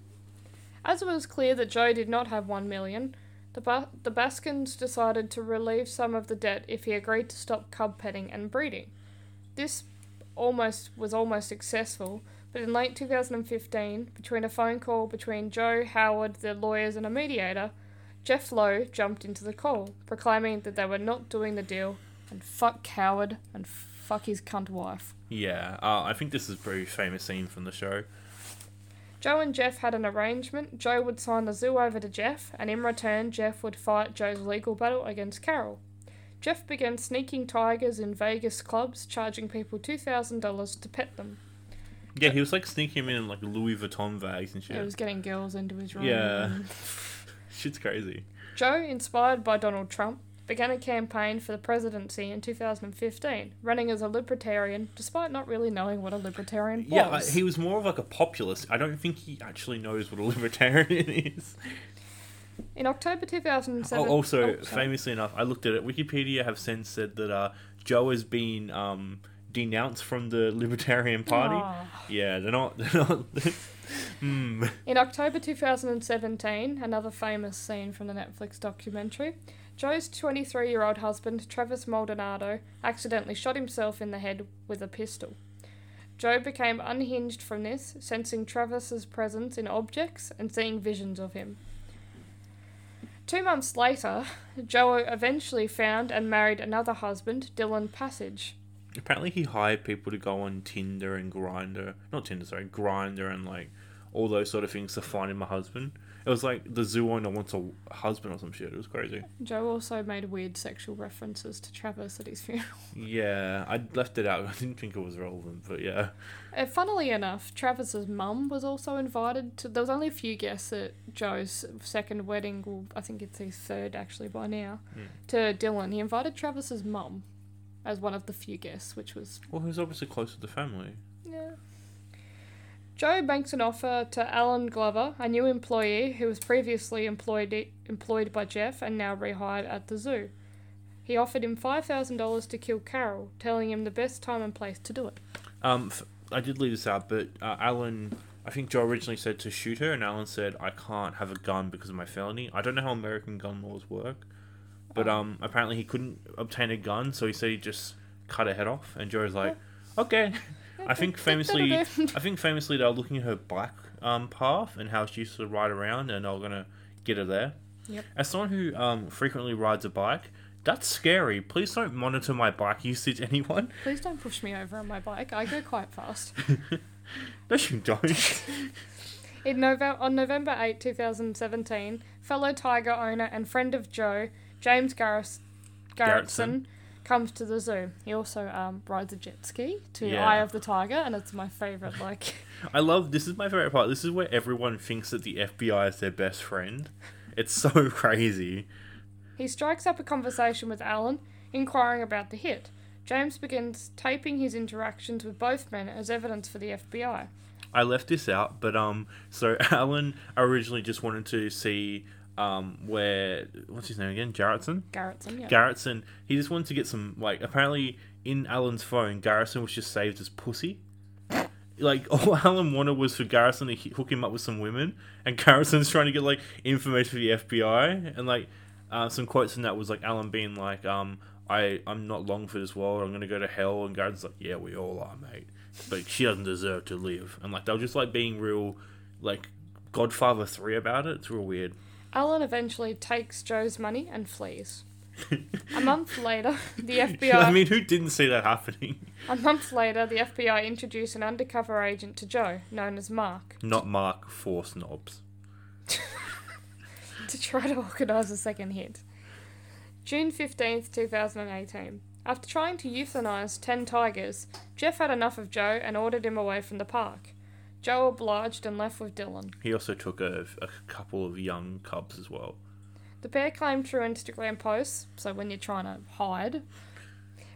As it was clear that Joe did not have one million, the, ba- the Baskins decided to relieve some of the debt if he agreed to stop cub petting and breeding. This almost was almost successful, but in late 2015, between a phone call between Joe, Howard, the lawyers, and a mediator, Jeff Lowe jumped into the call, proclaiming that they were not doing the deal, and fuck Howard and fuck his cunt wife. Yeah, uh, I think this is a very famous scene from the show. Joe and Jeff had an arrangement. Joe would sign the zoo over to Jeff, and in return, Jeff would fight Joe's legal battle against Carol. Jeff began sneaking tigers in Vegas clubs, charging people $2,000 to pet them. Yeah, he was like sneaking him in like Louis Vuitton bags and shit. He was getting girls into his room. Yeah. Shit's crazy. Joe, inspired by Donald Trump, began a campaign for the presidency in 2015, running as a libertarian despite not really knowing what a libertarian was. Yeah, he was more of like a populist. I don't think he actually knows what a libertarian is. in October 2007. Oh, also, oh, famously enough, I looked at it. Wikipedia have since said that uh, Joe has been um, denounced from the Libertarian Party. Aw. Yeah, they're not. They're not. Hmm. In October 2017, another famous scene from the Netflix documentary, Joe's 23 year old husband, Travis Maldonado, accidentally shot himself in the head with a pistol. Joe became unhinged from this, sensing Travis's presence in objects and seeing visions of him. Two months later, Joe eventually found and married another husband, Dillon Passage. Apparently, he hired people to go on Tinder and Grindr. Not Tinder, sorry, Grindr and like all those sort of things to find him a husband. It was like the zoo owner wants a husband or some shit. It was crazy. Joe also made weird sexual references to Travis at his funeral. Yeah, I left it out. I didn't think it was relevant, but yeah. Uh, funnily enough, Travis's mum was also invited to. There was only a few guests at Joe's second wedding. Well, I think it's his third actually by now. Hmm. To Dillon, he invited Travis's mum as one of the few guests, which was Well, he was obviously close to the family. yeah. Joe makes an offer to Allen Glover, a new employee who was previously employed employed by Jeff and now rehired at the zoo. He offered him five thousand dollars to kill Carol, telling him the best time and place to do it. Um, f- I did leave this out, but uh, Allen, I think Joe originally said to shoot her, and Allen said I can't have a gun because of my felony. I don't know how American gun laws work, but um, apparently he couldn't obtain a gun, so he said he just cut her head off. And Joe's like, Okay. I think famously, I think famously they were looking at her bike um, path and how she used to ride around, and they were gonna get her there. Yep. As someone who um, frequently rides a bike, that's scary. Please don't monitor my bike usage, anyone. Please don't push me over on my bike. I go quite fast. No, you don't. In Nove- on November 8, 2017, fellow Tiger owner and friend of Joe, James Garris- Garretson. Comes to the zoo. He also um, rides a jet ski to Yeah. Eye of the Tiger, and it's my favourite. Like, I love this is my favorite part. This is where everyone thinks that the FBI is their best friend. It's so crazy. he strikes up a conversation with Allen, inquiring about the hit. James begins taping his interactions with both men as evidence for the FBI. I left this out, but um, so Allen originally just wanted to see um where what's his name again, Jarrettson. Garretson, yeah. Garretson. He just wanted to get some like apparently in Allen's phone, Garrison was just saved as pussy. Like all Allen wanted was for Garrison to hook him up with some women, and Garrison's trying to get like information for the FBI, and like uh, some quotes in that was like Allen being like, um, I I'm not long for this world. I'm gonna go to hell, and Garrison's like, yeah, we all are, mate. But she doesn't deserve to live, and like they were just like being real, like Godfather three about it. It's real weird. Allen eventually takes Joe's money and flees. a month later, the FBI. I mean, who didn't see that happening? A month later, the FBI introduced an undercover agent to Joe, known as Mark, Not Mark Force Knobs. to try to organise a second hit. June 15th, 2018. After trying to euthanise 10 tigers, Jeff had enough of Joe and ordered him away from the park. Joe obliged and left with Dillon. He also took a, a couple of young cubs as well. The pair claimed through Instagram posts, so when you're trying to hide,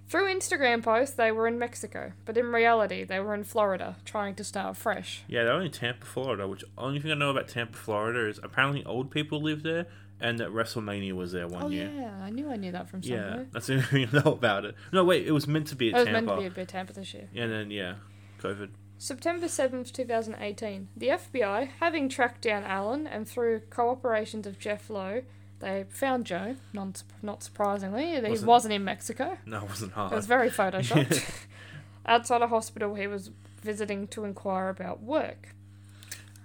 through Instagram posts they were in Mexico, but in reality they were in Florida, trying to start fresh. Yeah, they were in Tampa, Florida. Which only thing I know about Tampa, Florida is apparently old people live there, and that WrestleMania was there one oh year. yeah, I knew I knew that from somewhere. Yeah, that's the only thing I know about it. No, wait, it was meant to be at Tampa. It was meant to be a bit Tampa this year. And then yeah, COVID. September 7th, 2018. The FBI, having tracked down Allen and through cooperations of Jeff Lowe, they found Joe, not, not surprisingly. He Wasn't- wasn't in Mexico. No, it wasn't hard. It was very photoshopped. Outside a hospital, he was visiting to inquire about work.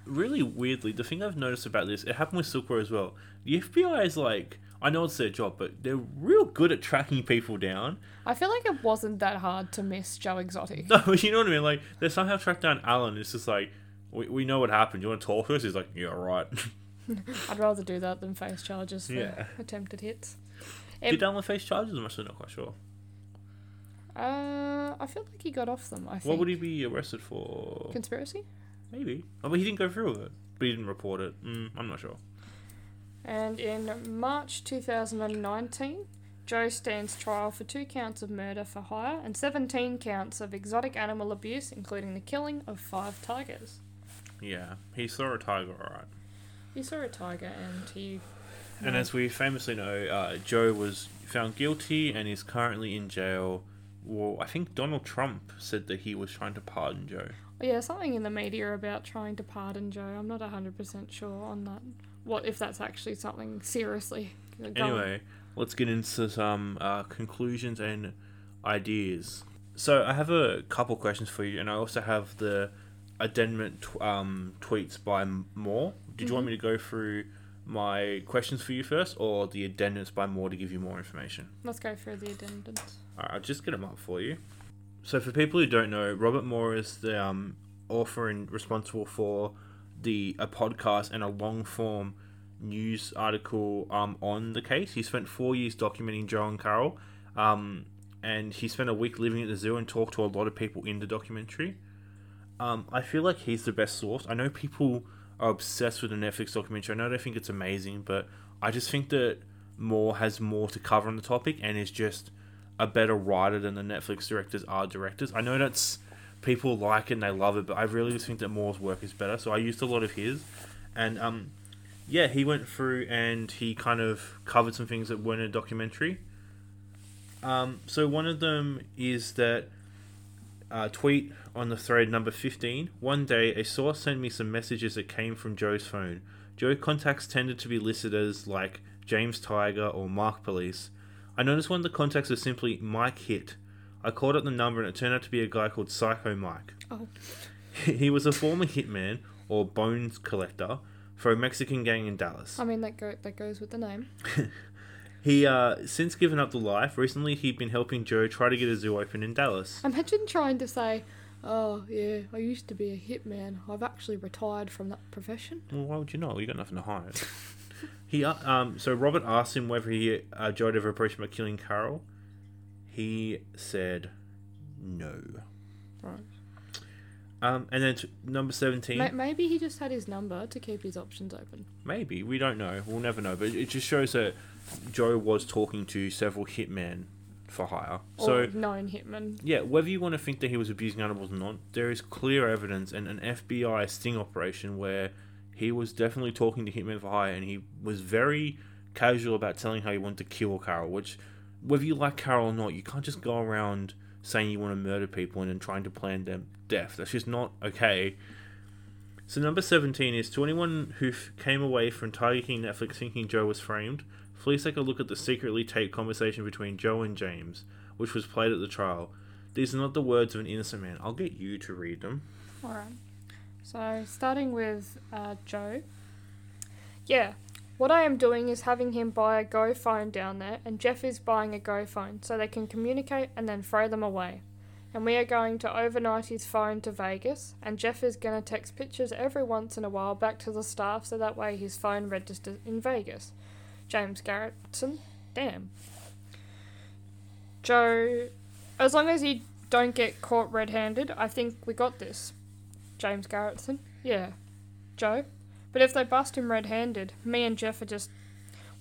really weirdly, the thing I've noticed about this, it happened with Silk Road as well. The FBI is like, I know it's their job, but they're real good at tracking people down. I feel like it wasn't that hard to miss Joe Exotic. No, you know what I mean? Like, they somehow tracked down Allen. It's just like, we, we know what happened. You want to talk to us? He's like, yeah, right. I'd rather do that than face charges for Yeah. attempted hits. Did Allen face charges? I'm actually not quite sure. Uh, I feel like he got off them. I think. What would he be arrested for? Conspiracy. Maybe. Oh, but he didn't go through with it. But he didn't report it. Mm, I'm not sure. And in March 2019, Joe stands trial for two counts of murder for hire and 17 counts of exotic animal abuse, including the killing of five tigers. Yeah, he saw a tiger, alright. He saw a tiger and he. And as we famously know, uh, Joe was found guilty and is currently in jail. Well, I think Donald Trump said that he was trying to pardon Joe. Yeah, something in the media about trying to pardon Joe. I'm not 100% sure on that. What if that's actually something seriously going Anyway, let's get into some uh, conclusions and ideas. So I have a couple questions for you, and I also have the addendum tw- um, tweets by Moore. Did you want me to go through my questions for you first, or the addendums by Moore to give you more information? Let's go through the addendums. Alright, I'll just get them up for you. So, for people who don't know, Robert Moore is the um, author and responsible for the a podcast and a long form news article um, on the case. He spent four years documenting Joe and Carol, um, and he spent a week living at the zoo and talked to a lot of people in the documentary. Um, I feel like he's the best source. I know people are obsessed with the Netflix documentary. I know they think it's amazing, but I just think that Moore has more to cover on the topic and is just a better writer than the Netflix directors are directors. I know that's people like it and they love it, but I really just think that Moore's work is better. So I used a lot of his, and um, yeah, he went through and he kind of covered some things that weren't in a documentary. Um, so one of them is that uh, tweet on the thread number 15. One day, a source sent me some messages that came from Joe's phone. Joe contacts tended to be listed as like James Tiger or Mark Police. I noticed one of the contacts was simply Mike Hit. I called up the number and it turned out to be a guy called Psycho Mike. Oh. He was a former hitman or bones collector for a Mexican gang in Dallas. I mean, that go that goes with the name. He uh since given up the life. Recently, he'd been helping Joe try to get a zoo open in Dallas. Imagine trying to say, "Oh yeah, I used to be a hitman. I've actually retired from that profession." Well, why would you not? You got nothing to hide. he uh, um so Robert asked him whether he uh, Joe had ever approached him about killing Carol. He said no. Right. Um, and then t- number seventeen. Ma- maybe he just had his number to keep his options open. Maybe we don't know. We'll never know. But it just shows that Joe was talking to several hitmen for hire. Or So known hitman. yeah, whether you want to think that he was abusing animals or not, there is clear evidence and an FBI sting operation where he was definitely talking to hitmen for hire, and he was very casual about telling how he wanted to kill Carol. Which, whether you like Carol or not, you can't just go around saying you want to murder people and then trying to plan their death. That's just not okay. So number seventeen is to anyone who f- came away from Tiger King Netflix thinking Joe was framed. Please take a look at the secretly taped conversation between Joe and James, which was played at the trial. These are not the words of an innocent man. I'll get you to read them. All right. So starting with uh, Joe. Yeah, what I am doing is having him buy a Go phone down there, and Jeff is buying a Go phone so they can communicate and then throw them away. And we are going to overnight his phone to Vegas, and Jeff is going to text pictures every once in a while back to the staff so that way his phone registers in Vegas. James Garretson, damn. Joe, as long as you don't get caught red handed, I think we got this. James Garretson, yeah. Joe. But if they bust him red handed, me and Jeff are just.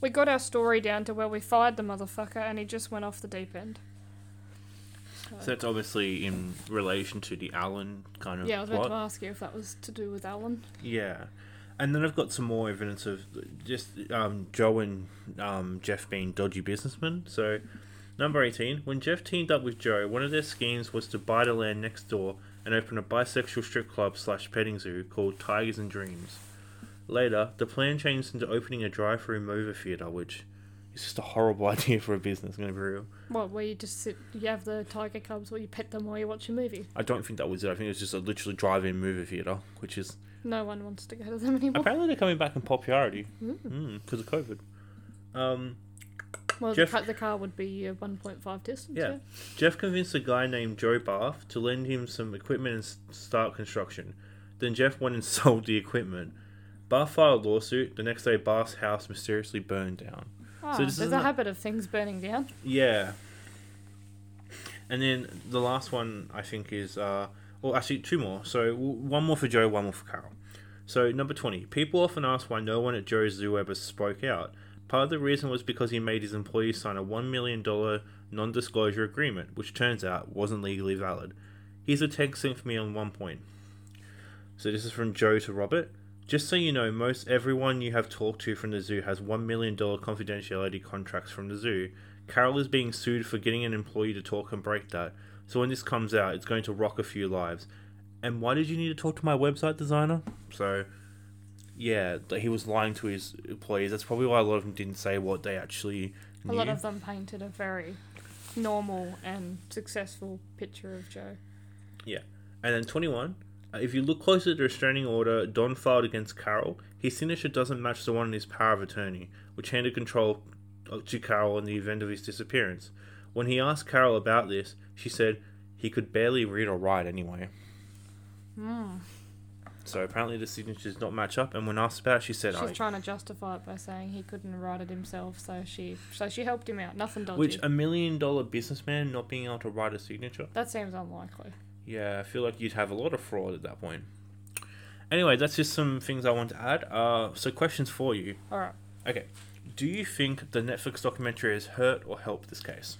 We got our story down to where we fired the motherfucker and he just went off the deep end. So that's obviously in relation to the Allen kind of Yeah, I was about plot. to ask you if that was to do with Allen. Yeah. And then I've got some more evidence of just um, Joe and um, Jeff being dodgy businessmen. So, number 18, when Jeff teamed up with Joe, one of their schemes was to buy the land next door and open a bisexual strip club slash petting zoo called Tigers and Dreams. Later, the plan changed into opening a drive through movie theatre, which is just a horrible idea for a business, I'm going to be real. What, where you just sit, you have the tiger cubs or you pet them while you watch a movie? I don't think that was it. I think it was just a literally drive in movie theatre, which is No one wants to go to them anymore. apparently they're coming back in popularity Mm. because of COVID. Um, Well, Jeff- the, car, the car would be a 1.5 distance. Yeah. Jeff convinced a guy named Joe Barth to lend him some equipment and start construction. Then Jeff went and sold the equipment. Barth filed a lawsuit. The next day, Barth's house mysteriously burned down. Ah, So this there's a not- habit of things burning down. Yeah. And then the last one, I think, is. Uh, well, actually, two more. So one more for Joe, one more for Carol. So, number 20. People often ask why no one at Joe's Zoo ever spoke out. Part of the reason was because he made his employees sign a $1 million non disclosure agreement, which turns out wasn't legally valid. Here's a text sent for me on one point. So, this is from Joe to Robert. Just so you know, most everyone you have talked to from the zoo has $1 million confidentiality contracts from the zoo. Carol is being sued for getting an employee to talk and break that. So when this comes out, it's going to rock a few lives. And why did you need to talk to my website designer? So, yeah, that he was lying to his employees. That's probably why a lot of them didn't say what they actually A lot of them painted a very normal and successful picture of Joe. Yeah. And then 21. Uh, If you look closer at the restraining order Don filed against Carol, his signature doesn't match the one in his power of attorney, which handed control uh, to Carol in the event of his disappearance. When he asked Carol about this, she said he could barely read or write anyway. Hmm. So apparently the signatures not match up, and when asked about it, she said, She's trying to justify it by saying he couldn't write it himself, so she so she helped him out. Nothing dodgy. which a million dollar businessman not being able to write a signature? that seems unlikely. Yeah, I feel like you'd have a lot of fraud at that point. Anyway, that's just some things I want to add. Uh, so questions for you. All right. Okay. Do you think the Netflix documentary has hurt or helped this case?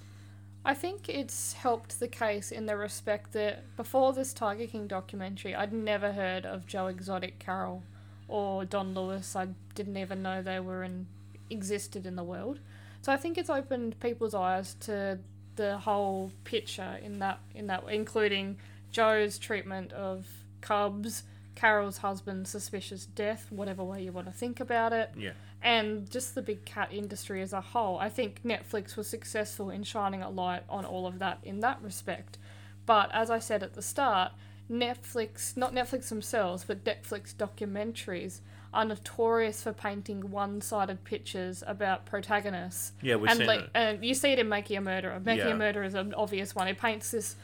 I think it's helped the case in the respect that before this Tiger King documentary, I'd never heard of Joe Exotic Carol or Don Lewis. I didn't even know they were in existed in the world. So I think it's opened people's eyes to the whole picture in that in that including Joe's treatment of cubs, Carol's husband's suspicious death, whatever way you want to think about it, Yeah. and just the big cat industry as a whole. I think Netflix was successful in shining a light on all of that in that respect. But as I said at the start, Netflix, not Netflix themselves, but Netflix documentaries are notorious for painting one-sided pictures about protagonists. Yeah, we've and seen like, it. and you see it in Making a Murderer. Making Yeah. a Murderer is an obvious one. It paints this.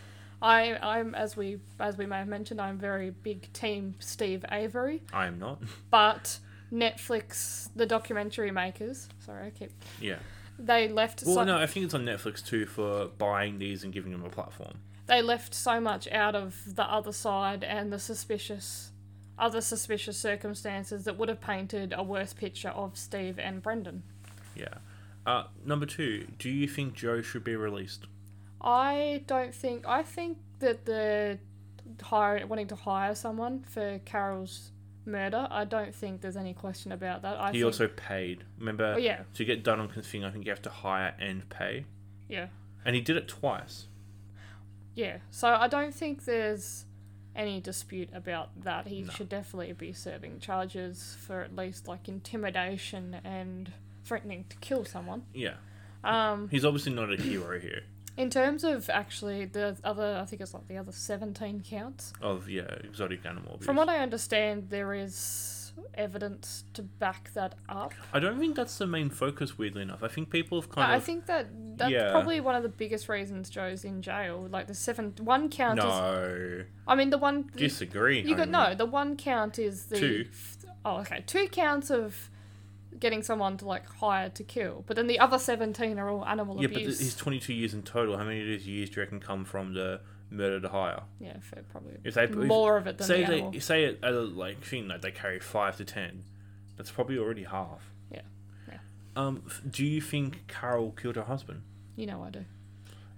I, I'm as we as we may have mentioned, I'm very big team Steve Avery, I am not. but Netflix, the documentary makers, sorry, I keep yeah. they left Well, so, no, I think it's on Netflix too for buying these and giving them a platform. they left so much out of the other side and the suspicious other suspicious circumstances that would have painted a worse picture of Steve and Brendan. Yeah. Uh, number two, do you think Joe should be released? I don't think I think that the hire wanting to hire someone for Carol's murder, I don't think there's any question about that. I he think, also paid. Remember, oh, yeah, to get done on thing, I think you have to hire and pay. yeah. And he did it twice. Yeah, so I don't think there's any dispute about that. He No. should definitely be serving charges for at least like intimidation and threatening to kill someone. Yeah. Um, He's obviously not a hero here. In terms of actually the other, I think it's like the other 17 counts. Of, yeah, exotic animal abuse. From what I understand, there is evidence to back that up. I don't think that's the main focus, weirdly enough. I think people have kind I of. I think that that's Yeah. probably one of the biggest reasons Joe's in jail. Like the seven, one count is. no. I mean, the one. Disagree. You got no. The one count is the Two. Oh, okay. Two counts of getting someone to like hire to kill, but then the other seventeen are all animal abuse. Yeah, but he's 22 years in total. How many of those years do you reckon come from the murder to hire? yeah, fair, probably If they more of it than say the they say it at a, like thing like they carry five to ten, that's probably already half. Yeah, yeah. Um, do you think Carol killed her husband? You know I do.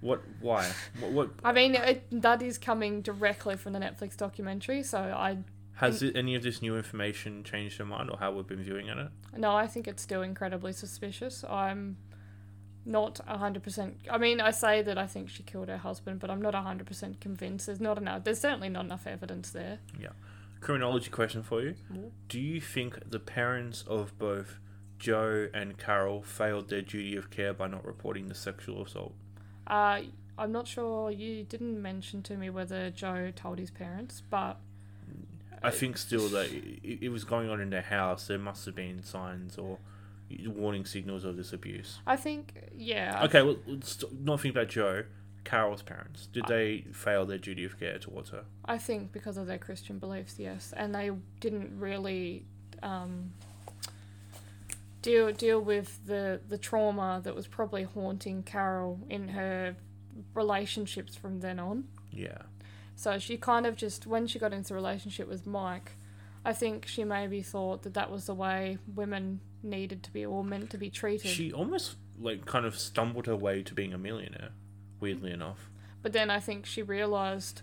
What? Why? what, what I mean, it, that is coming directly from the Netflix documentary, so I has it, any of this new information changed your mind or how we've been viewing it? no, I think it's still incredibly suspicious. I'm not hundred percent. I mean, I say that I think she killed her husband, but I'm not hundred percent convinced. There's not enough. There's certainly not enough evidence there. Yeah. Criminology question for you: Mm. Do you think the parents of both Joe and Carol failed their duty of care by not reporting the sexual assault? Uh, I'm not sure. You didn't mention to me whether Joe told his parents, but I think still that it, it was going on in their house. There must have been signs or warning signals of this abuse. I think yeah. Okay, well, let's not think about Joe. Carol's parents did they fail their duty of care towards her? I think because of their Christian beliefs, yes, and they didn't really um, deal deal with the the trauma that was probably haunting Carol in her relationships from then on. Yeah, So she kind of just when she got into a relationship with Mike, I think she maybe thought that that was the way women needed to be or meant to be treated. she almost like kind of stumbled her way to being a millionaire. Weirdly enough, But then I think she realised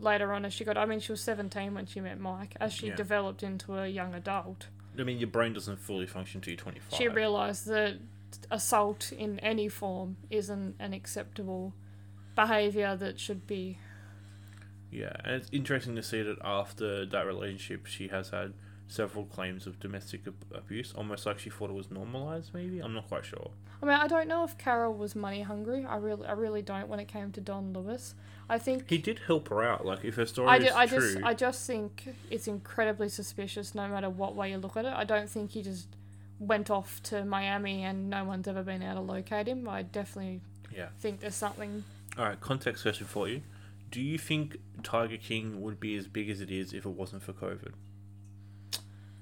later on as she got, I mean, she was 17 when she met Mike. As she Yeah. developed into a young adult, I mean, your brain doesn't fully function till you're 25. she realised that assault in any form isn't an acceptable behaviour that should be. Yeah, and it's interesting to see that after that relationship, she has had several claims of domestic abuse, almost like she thought it was normalized. Maybe I'm not quite sure. I mean, I don't know if Carol was money hungry. I really, I really don't. When it came to Don Lewis, I think He did help her out. Like if her story I, is I true, just I just think it's incredibly suspicious no matter what way you look at it. I don't think he just went off to Miami and no one's ever been able to locate him. I definitely yeah. think there's something All right, context question for you: Do you think Tiger King would be as big as it is if it wasn't for COVID?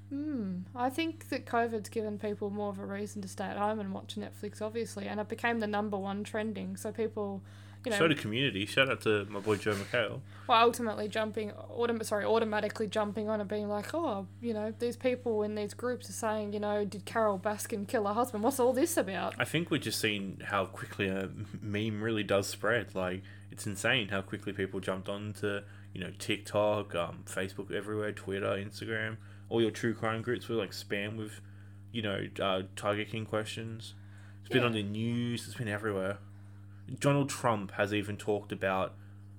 Hmm. I think that COVID's given people more of a reason to stay at home and watch Netflix, obviously, and it became the number one trending. So people, you know, So did Community. Shout out to my boy Joel McHale. well, ultimately jumping, autom- sorry, automatically jumping on and being like, oh, you know, these people in these groups are saying, you know, did Carol Baskin kill her husband? What's all this about? I think we're just seeing how quickly a meme really does spread. Like it's insane how quickly people jumped onto you know TikTok, um, Facebook, everywhere, Twitter, Instagram, all your true crime groups were like spam with you know uh, Tiger King questions. It's been Yeah. on the news. It's been everywhere. Donald Trump has even talked about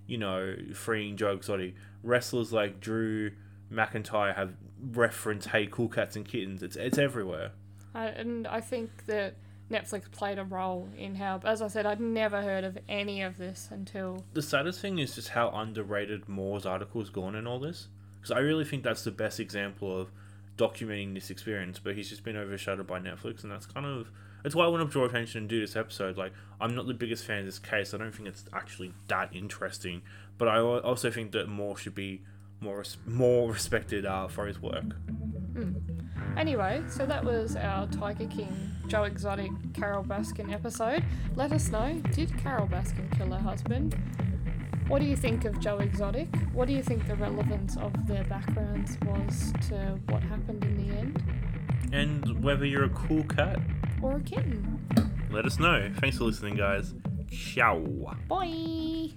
you know freeing Joe Exotic. Wrestlers like Drew McIntyre have referenced "Hey, cool cats and kittens." It's it's everywhere. Uh, and I think that Netflix played a role in how, as I said, I'd never heard of any of this until. The saddest thing is just how underrated Moore's article's gone in all this. Because I really think that's the best example of documenting this experience, but he's just been overshadowed by Netflix, and that's kind of. That's why I want to draw attention and do this episode. Like, I'm not the biggest fan of this case. I don't think it's actually that interesting, but I also think that Moore should be more more respected uh, for his work. Anyway, so that was our Tiger King, Joe Exotic, Carol Baskin episode. Let us know did Carol Baskin kill her husband? What do you think of Joe Exotic? What do you think the relevance of their backgrounds was to what happened in the end? And whether you're a cool cat, Or a kitten? let us know. Thanks for listening, guys. Ciao. Bye!